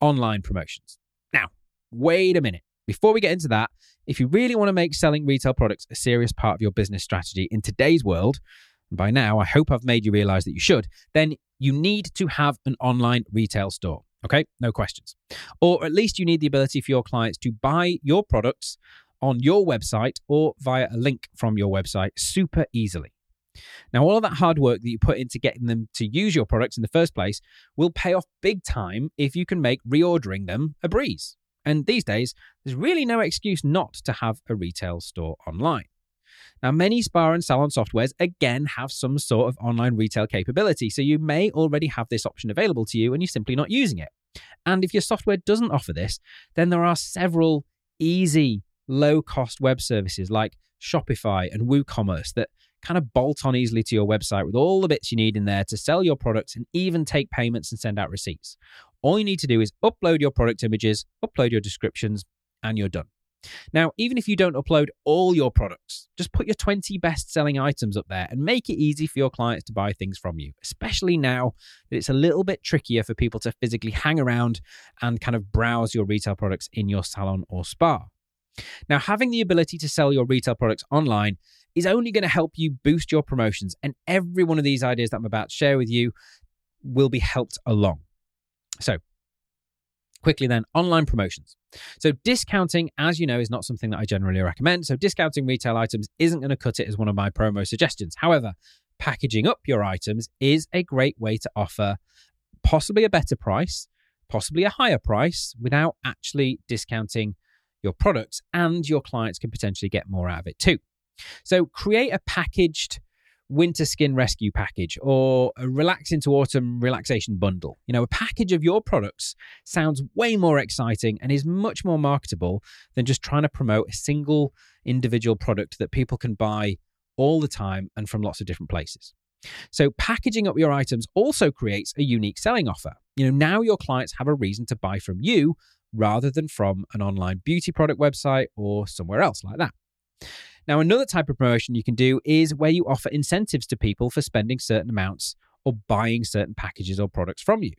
online promotions. Now, wait a minute. Before we get into that, if you really want to make selling retail products a serious part of your business strategy in today's world, by now I hope I've made you realize that you should, then you need to have an online retail store. Okay, no questions. Or at least you need the ability for your clients to buy your products on your website or via a link from your website super easily. Now, all of that hard work that you put into getting them to use your products in the first place will pay off big time if you can make reordering them a breeze. And these days, there's really no excuse not to have a retail store online. Now, many spa and salon softwares again have some sort of online retail capability, so you may already have this option available to you and you're simply not using it. And if your software doesn't offer this, then there are several easy, low cost web services like Shopify and WooCommerce that kind of bolt on easily to your website with all the bits you need in there to sell your products and even take payments and send out receipts. All you need to do is upload your product images, upload your descriptions, and you're done. Now, even if you don't upload all your products, just put your 20 best selling items up there and make it easy for your clients to buy things from you, especially now that it's a little bit trickier for people to physically hang around and kind of browse your retail products in your salon or spa. Now, having the ability to sell your retail products online is only going to help you boost your promotions, and every one of these ideas that I'm about to share with you will be helped along. So, quickly then, online promotions. So, discounting, as you know, is not something that I generally recommend. So, discounting retail items isn't going to cut it as one of my promo suggestions. However, packaging up your items is a great way to offer possibly a better price, possibly a higher price without actually discounting your products, and your clients can potentially get more out of it too. So, create a packaged winter skin rescue package or a relax into autumn relaxation bundle. You know, a package of your products sounds way more exciting and is much more marketable than just trying to promote a single individual product that people can buy all the time and from lots of different places. So, packaging up your items also creates a unique selling offer. You know, now your clients have a reason to buy from you rather than from an online beauty product website or somewhere else like that. Now, another type of promotion you can do is where you offer incentives to people for spending certain amounts or buying certain packages or products from you.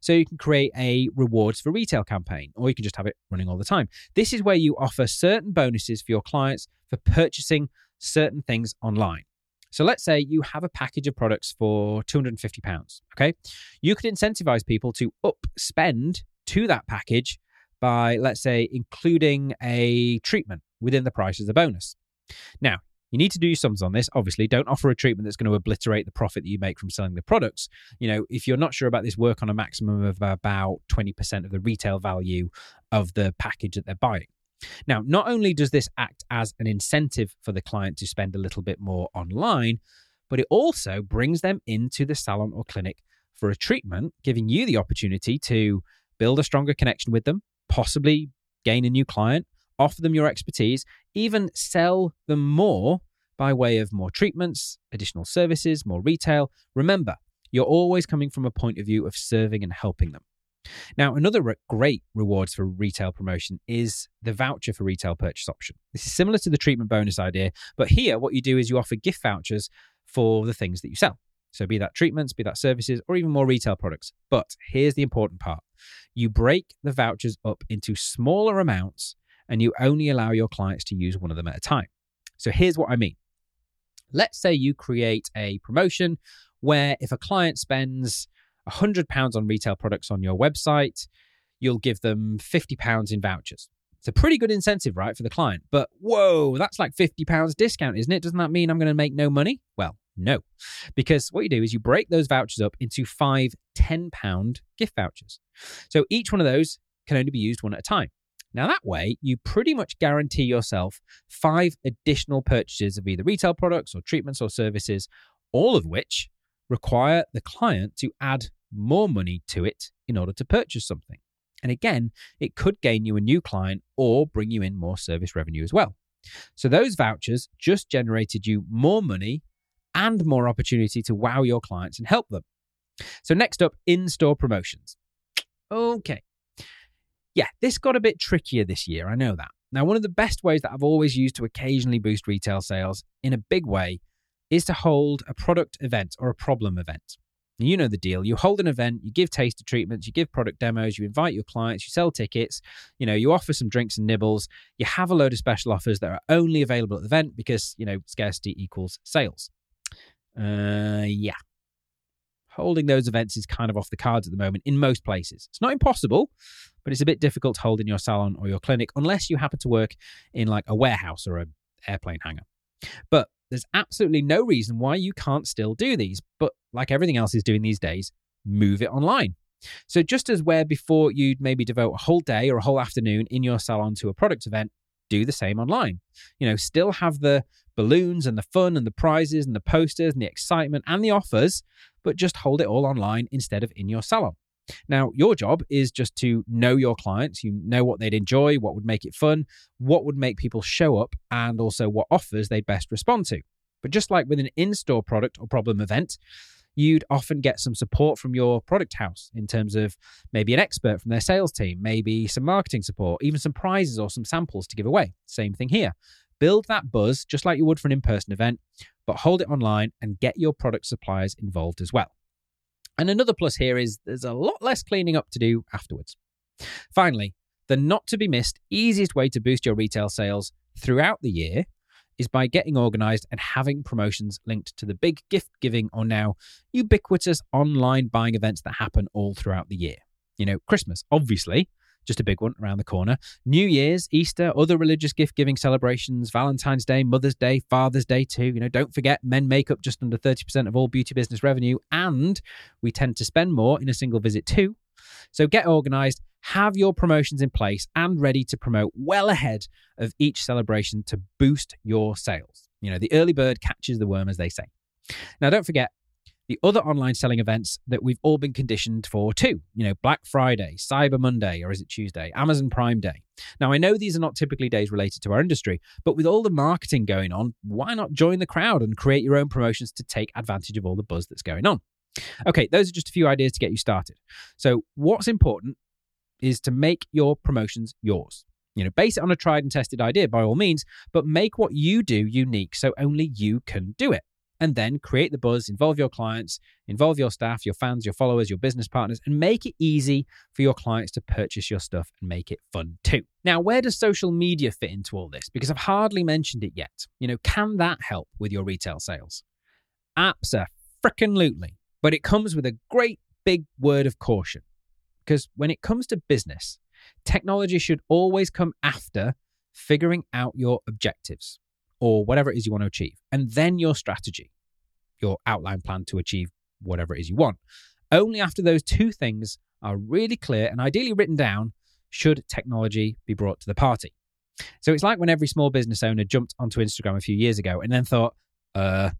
So you can create a rewards for retail campaign, or you can just have it running all the time. This is where you offer certain bonuses for your clients for purchasing certain things online. So let's say you have a package of products for £250. Okay. You could incentivize people to up spend to that package by, let's say, including a treatment within the price as a bonus. Now, you need to do your sums on this. Obviously, don't offer a treatment that's going to obliterate the profit that you make from selling the products. You know, if you're not sure about this, work on a maximum of about 20% of the retail value of the package that they're buying. Now, not only does this act as an incentive for the client to spend a little bit more online, but it also brings them into the salon or clinic for a treatment, giving you the opportunity to build a stronger connection with them, possibly gain a new client, offer them your expertise, even sell them more by way of more treatments, additional services, more retail. Remember, you're always coming from a point of view of serving and helping them. Now, another re- great rewards for retail promotion is the voucher for retail purchase option. This is similar to the treatment bonus idea, but here what you do is you offer gift vouchers for the things that you sell. So, be that treatments, be that services, or even more retail products. But here's the important part you break the vouchers up into smaller amounts and you only allow your clients to use one of them at a time. So here's what I mean. Let's say you create a promotion where if a client spends £100 on retail products on your website, you'll give them £50 in vouchers. It's a pretty good incentive, right, for the client. But whoa, that's like £50 discount, isn't it? Doesn't that mean I'm going to make no money? Well, no. Because what you do is you break those vouchers up into five £10 gift vouchers. So each one of those can only be used one at a time. Now, that way, you pretty much guarantee yourself five additional purchases of either retail products or treatments or services, all of which require the client to add more money to it in order to purchase something. And again, it could gain you a new client or bring you in more service revenue as well. So, those vouchers just generated you more money and more opportunity to wow your clients and help them. So, next up, in store promotions. Okay, yeah, this got a bit trickier this year. I know that. Now, one of the best ways that I've always used to occasionally boost retail sales in a big way is to hold a product event or a problem event. You know the deal. You hold an event, you give taster treatments, you give product demos, you invite your clients, you sell tickets, you know, you offer some drinks and nibbles, you have a load of special offers that are only available at the event because, you know, scarcity equals sales. Uh, yeah. Holding those events is kind of off the cards at the moment in most places. It's not impossible, but it's a bit difficult to hold in your salon or your clinic unless you happen to work in like a warehouse or an airplane hangar. But there's absolutely no reason why you can't still do these. But like everything else is doing these days, move it online. So just as where before you'd maybe devote a whole day or a whole afternoon in your salon to a product event, do the same online. You know, still have the balloons and the fun and the prizes and the posters and the excitement and the offers, but just hold it all online instead of in your salon. Now, your job is just to know your clients. You know what they'd enjoy, what would make it fun, what would make people show up, and also what offers they'd best respond to. But just like with an in store product or problem event, you'd often get some support from your product house in terms of maybe an expert from their sales team, maybe some marketing support, even some prizes or some samples to give away. Same thing here. Build that buzz just like you would for an in person event, but hold it online and get your product suppliers involved as well. And another plus here is there's a lot less cleaning up to do afterwards. Finally, the not to be missed easiest way to boost your retail sales throughout the year is by getting organized and having promotions linked to the big gift giving or now ubiquitous online buying events that happen all throughout the year. You know, Christmas, obviously, just a big one around the corner. New Year's, Easter, other religious gift giving celebrations, Valentine's Day, Mother's Day, Father's Day too. You know, don't forget men make up just under 30% of all beauty business revenue and we tend to spend more in a single visit too. So get organized, have your promotions in place and ready to promote well ahead of each celebration to boost your sales. You know, the early bird catches the worm, as they say. Now, don't forget, the other online selling events that we've all been conditioned for too. You know, Black Friday, Cyber Monday, or is it Tuesday? Amazon Prime Day. Now, I know these are not typically days related to our industry, but with all the marketing going on, why not join the crowd and create your own promotions to take advantage of all the buzz that's going on? Okay, those are just a few ideas to get you started. So, what's important is to make your promotions yours. You know, base it on a tried and tested idea by all means, but make what you do unique so only you can do it and then create the buzz, involve your clients, involve your staff, your fans, your followers, your business partners, and make it easy for your clients to purchase your stuff and make it fun too. Now, where does social media fit into all this? Because I've hardly mentioned it yet. You know, can that help with your retail sales? Absolutely. But it comes with a great big word of caution. Because when it comes to business, technology should always come after figuring out your objectives or whatever it is you want to achieve, and then your strategy, your outline plan to achieve whatever it is you want. Only after those two things are really clear and ideally written down should technology be brought to the party. So it's like when every small business owner jumped onto Instagram a few years ago and then thought, uh,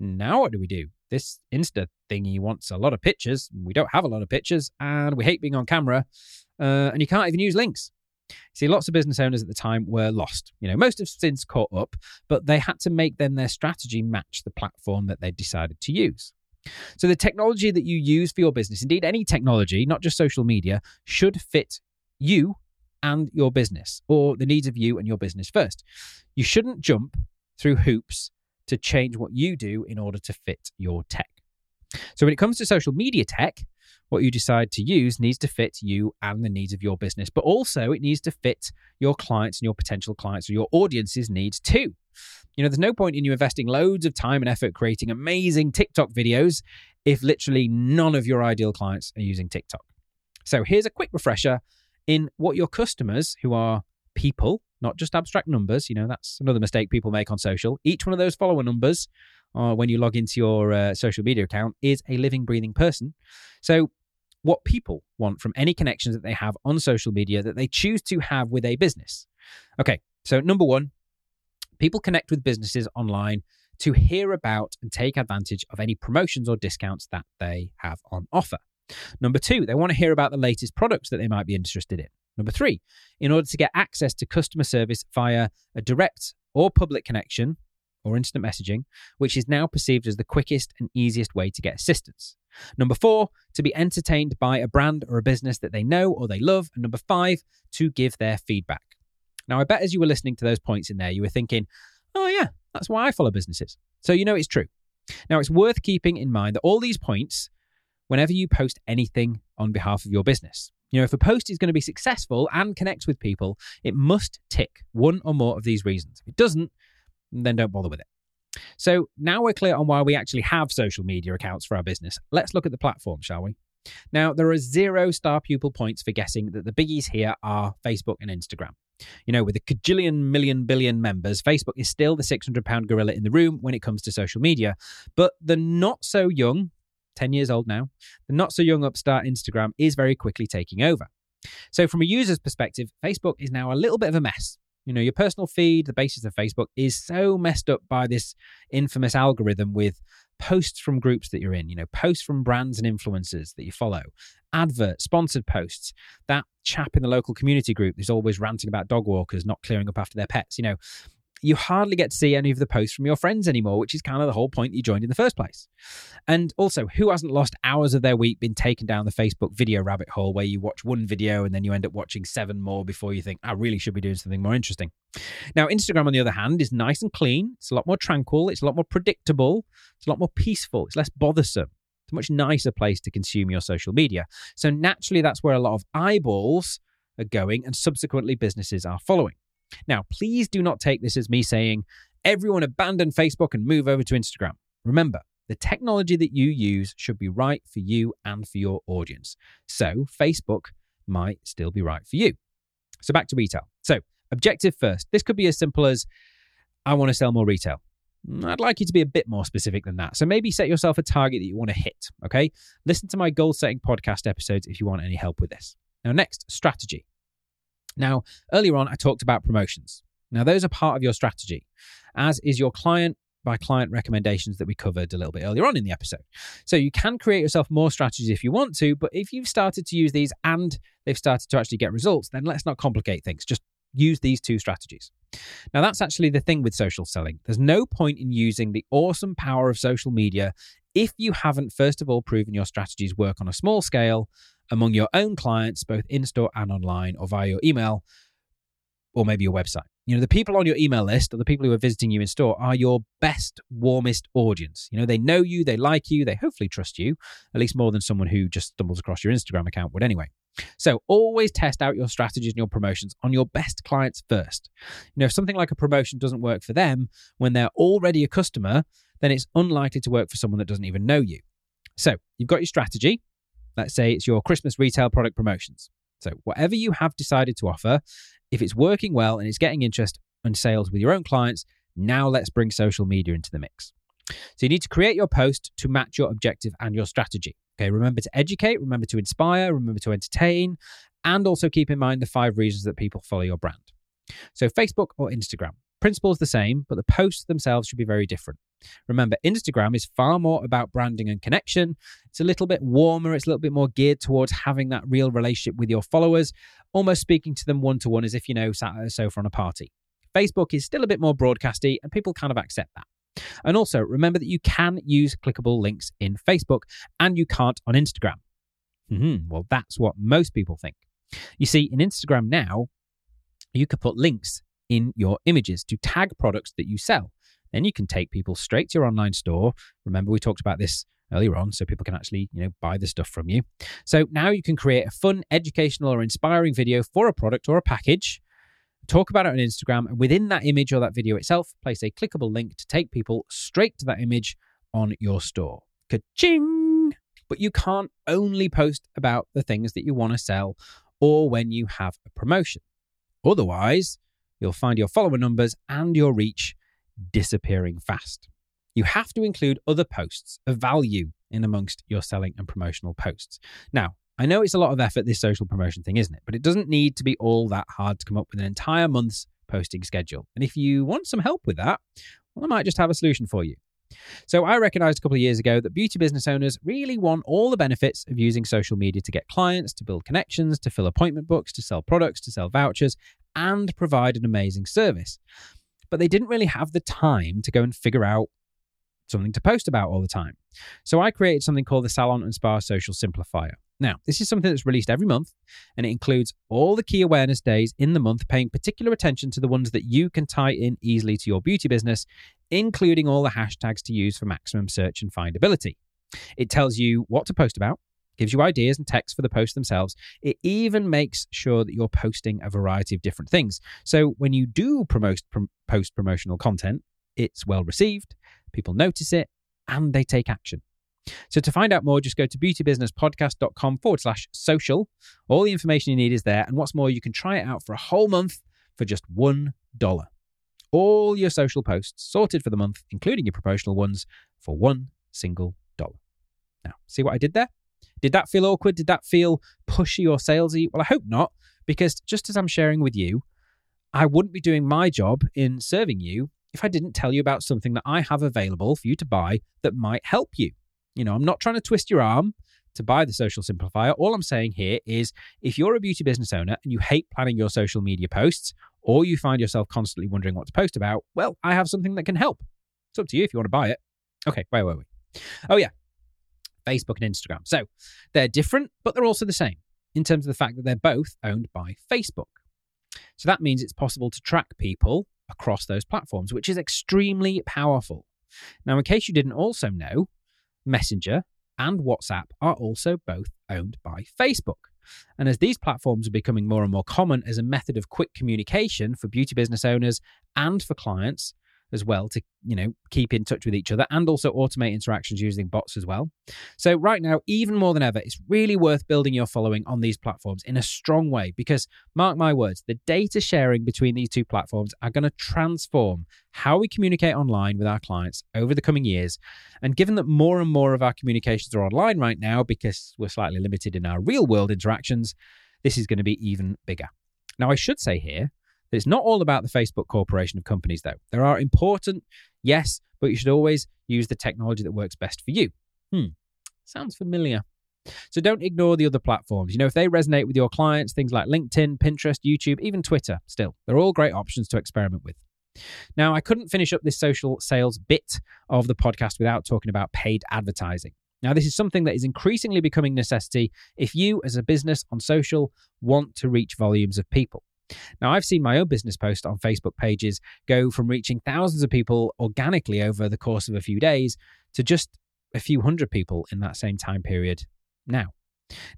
now what do we do? This Insta thingy wants a lot of pictures. We don't have a lot of pictures and we hate being on camera. Uh, and you can't even use links. See, lots of business owners at the time were lost. You know, most have since caught up, but they had to make then their strategy match the platform that they decided to use. So the technology that you use for your business, indeed any technology, not just social media, should fit you and your business or the needs of you and your business first. You shouldn't jump through hoops to change what you do in order to fit your tech. So when it comes to social media tech, what you decide to use needs to fit you and the needs of your business, but also it needs to fit your clients and your potential clients or your audience's needs too. You know, there's no point in you investing loads of time and effort creating amazing TikTok videos if literally none of your ideal clients are using TikTok. So here's a quick refresher in what your customers, who are people, not just abstract numbers, you know, that's another mistake people make on social. Each one of those follower numbers uh, when you log into your uh, social media account is a living, breathing person. So, what people want from any connections that they have on social media that they choose to have with a business. Okay, so number one, people connect with businesses online to hear about and take advantage of any promotions or discounts that they have on offer. Number two, they want to hear about the latest products that they might be interested in. Number three, in order to get access to customer service via a direct or public connection, or instant messaging, which is now perceived as the quickest and easiest way to get assistance. Number four, to be entertained by a brand or a business that they know or they love. And number five, to give their feedback. Now, I bet as you were listening to those points in there, you were thinking, oh, yeah, that's why I follow businesses. So you know it's true. Now, it's worth keeping in mind that all these points, whenever you post anything on behalf of your business, you know, if a post is going to be successful and connect with people, it must tick one or more of these reasons. If it doesn't, then don't bother with it. So now we're clear on why we actually have social media accounts for our business. Let's look at the platform, shall we? Now, there are zero star pupil points for guessing that the biggies here are Facebook and Instagram. You know, with a cajillion million billion members, Facebook is still the 600 pound gorilla in the room when it comes to social media. But the not so young, 10 years old now, the not so young upstart Instagram is very quickly taking over. So, from a user's perspective, Facebook is now a little bit of a mess. You know, your personal feed, the basis of Facebook, is so messed up by this infamous algorithm with posts from groups that you're in, you know, posts from brands and influencers that you follow, advert, sponsored posts, that chap in the local community group who's always ranting about dog walkers not clearing up after their pets, you know, you hardly get to see any of the posts from your friends anymore, which is kind of the whole point you joined in the first place. And also, who hasn't lost hours of their week being taken down the Facebook video rabbit hole where you watch one video and then you end up watching seven more before you think, I really should be doing something more interesting? Now, Instagram, on the other hand, is nice and clean. It's a lot more tranquil. It's a lot more predictable. It's a lot more peaceful. It's less bothersome. It's a much nicer place to consume your social media. So, naturally, that's where a lot of eyeballs are going and subsequently businesses are following. Now, please do not take this as me saying, everyone abandon Facebook and move over to Instagram. Remember, the technology that you use should be right for you and for your audience. So, Facebook might still be right for you. So, back to retail. So, objective first. This could be as simple as I want to sell more retail. Mm, I'd like you to be a bit more specific than that. So maybe set yourself a target that you want to hit. Okay. Listen to my goal setting podcast episodes if you want any help with this. Now, next, strategy. Now, earlier on, I talked about promotions. Now, those are part of your strategy, as is your client by client recommendations that we covered a little bit earlier on in the episode. So you can create yourself more strategies if you want to, but if you've started to use these and they've started to actually get results, then let's not complicate things. Just use these two strategies. Now, that's actually the thing with social selling. There's no point in using the awesome power of social media if you haven't, first of all, proven your strategies work on a small scale among your own clients, both in store and online, or via your email, or maybe your website. You know, the people on your email list or the people who are visiting you in store are your best, warmest audience. You know, they know you, they like you, they hopefully trust you, at least more than someone who just stumbles across your Instagram account would anyway. So always test out your strategies and your promotions on your best clients first. You know, if something like a promotion doesn't work for them when they're already a customer, then it's unlikely to work for someone that doesn't even know you. So you've got your strategy. Let's say it's your Christmas retail product promotions. So, whatever you have decided to offer, if it's working well and it's getting interest and sales with your own clients, now let's bring social media into the mix. So, you need to create your post to match your objective and your strategy. Okay, remember to educate, remember to inspire, remember to entertain, and also keep in mind the five reasons that people follow your brand. So, Facebook or Instagram. Principle is the same, but the posts themselves should be very different. Remember, Instagram is far more about branding and connection. It's a little bit warmer, it's a little bit more geared towards having that real relationship with your followers, almost speaking to them one to one as if you know sat at a sofa on a party. Facebook is still a bit more broadcasty, and people kind of accept that. And also, remember that you can use clickable links in Facebook and you can't on Instagram. Mm-hmm. Well, that's what most people think. You see, in Instagram now, you could put links in your images to tag products that you sell. Then you can take people straight to your online store. Remember, we talked about this earlier on, so people can actually, you know, buy the stuff from you. So now you can create a fun, educational, or inspiring video for a product or a package. Talk about it on Instagram, and within that image or that video itself, place a clickable link to take people straight to that image on your store. Ka-ching! But you can't only post about the things that you want to sell or when you have a promotion. Otherwise, you'll find your follower numbers and your reach disappearing fast. You have to include other posts of value in amongst your selling and promotional posts. Now, I know it's a lot of effort, this social promotion thing, isn't it? But it doesn't need to be all that hard to come up with an entire month's posting schedule. And if you want some help with that, well, I might just have a solution for you. So, I recognized a couple of years ago that beauty business owners really want all the benefits of using social media to get clients, to build connections, to fill appointment books, to sell products, to sell vouchers, and provide an amazing service. But they didn't really have the time to go and figure out something to post about all the time. So I created something called the Salon and Spa Social Simplifier. Now, this is something that's released every month, and it includes all the key awareness days in the month, paying particular attention to the ones that you can tie in easily to your beauty business, including all the hashtags to use for maximum search and findability. It tells you what to post about, gives you ideas and text for the posts themselves. It even makes sure that you're posting a variety of different things. So when you do promote prom- post promotional content, it's well received, people notice it, and they take action. So to find out more, just go to beautybusinesspodcast.com forward slash social. All the information you need is there. And what's more, you can try it out for a whole month for just $1. All your social posts sorted for the month, including your promotional ones, for one single dollar. Now, see what I did there? Did that feel awkward? Did that feel pushy or salesy? Well, I hope not, because just as I'm sharing with you, I wouldn't be doing my job in serving you if I didn't tell you about something that I have available for you to buy that might help you. You know, I'm not trying to twist your arm to buy the social simplifier. All I'm saying here is if you're a beauty business owner and you hate planning your social media posts, or you find yourself constantly wondering what to post about, well, I have something that can help. It's up to you if you want to buy it. Okay, wait, wait, wait. Oh, yeah. Facebook and Instagram. So they're different, but they're also the same in terms of the fact that they're both owned by Facebook. So that means it's possible to track people across those platforms, which is extremely powerful. Now, in case you didn't also know, Messenger and WhatsApp are also both owned by Facebook. And as these platforms are becoming more and more common as a method of quick communication for beauty business owners and for clients, as well to you know keep in touch with each other and also automate interactions using bots as well. So right now even more than ever it's really worth building your following on these platforms in a strong way because mark my words the data sharing between these two platforms are going to transform how we communicate online with our clients over the coming years. And given that more and more of our communications are online right now because we're slightly limited in our real world interactions this is going to be even bigger. Now i should say here it's not all about the Facebook corporation of companies, though. There are important, yes, but you should always use the technology that works best for you. Hmm, sounds familiar. So don't ignore the other platforms. You know, if they resonate with your clients, things like LinkedIn, Pinterest, YouTube, even Twitter, still, they're all great options to experiment with. Now, I couldn't finish up this social sales bit of the podcast without talking about paid advertising. Now, this is something that is increasingly becoming necessity if you, as a business on social, want to reach volumes of people. Now, I've seen my own business post on Facebook pages go from reaching thousands of people organically over the course of a few days to just a few hundred people in that same time period now.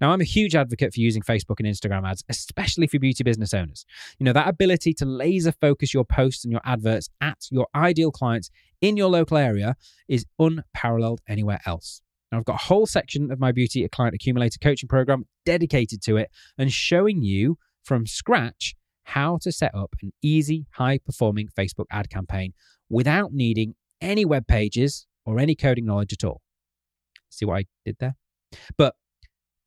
Now, I'm a huge advocate for using Facebook and Instagram ads, especially for beauty business owners. You know, that ability to laser focus your posts and your adverts at your ideal clients in your local area is unparalleled anywhere else. Now, I've got a whole section of my Beauty Client Accumulator coaching program dedicated to it and showing you from scratch how to set up an easy, high performing Facebook ad campaign without needing any web pages or any coding knowledge at all. See what I did there? But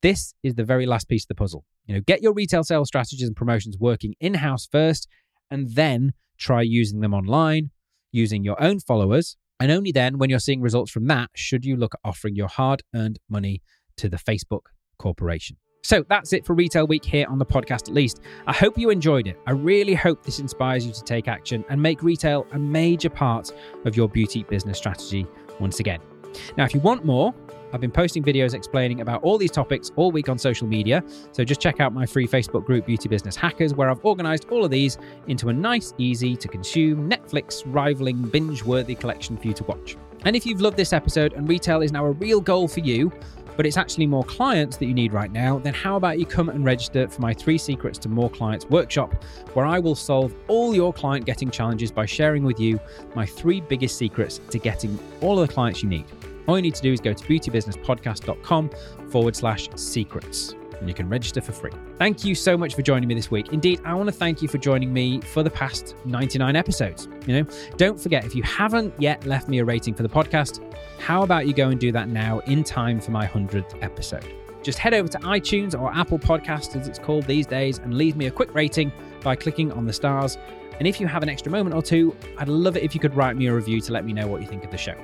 this is the very last piece of the puzzle. You know, get your retail sales strategies and promotions working in-house first and then try using them online, using your own followers, and only then when you're seeing results from that should you look at offering your hard-earned money to the Facebook corporation. So that's it for Retail Week here on the podcast, at least. I hope you enjoyed it. I really hope this inspires you to take action and make retail a major part of your beauty business strategy once again. Now, if you want more, I've been posting videos explaining about all these topics all week on social media. So just check out my free Facebook group, Beauty Business Hackers, where I've organized all of these into a nice, easy to consume, Netflix rivaling, binge worthy collection for you to watch. And if you've loved this episode and retail is now a real goal for you, but it's actually more clients that you need right now, then how about you come and register for my Three Secrets to More Clients workshop, where I will solve all your client getting challenges by sharing with you my three biggest secrets to getting all of the clients you need. All you need to do is go to beautybusinesspodcast.com forward slash secrets and you can register for free. Thank you so much for joining me this week. Indeed, I want to thank you for joining me for the past 99 episodes. You know, don't forget if you haven't yet left me a rating for the podcast, how about you go and do that now in time for my 100th episode? Just head over to iTunes or Apple Podcast, as it's called these days, and leave me a quick rating by clicking on the stars. And if you have an extra moment or two, I'd love it if you could write me a review to let me know what you think of the show.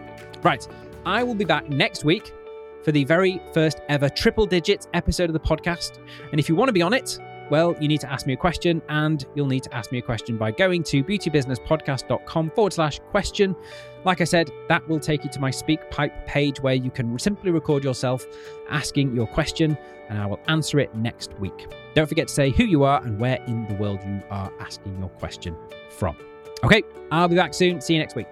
Right, I will be back next week for the very first ever triple digits episode of the podcast. And if you want to be on it, well, you need to ask me a question, and you'll need to ask me a question by going to beautybusinesspodcast.com forward slash question. Like I said, that will take you to my SpeakPipe page where you can simply record yourself asking your question, and I will answer it next week. Don't forget to say who you are and where in the world you are asking your question from. Okay, I'll be back soon. See you next week.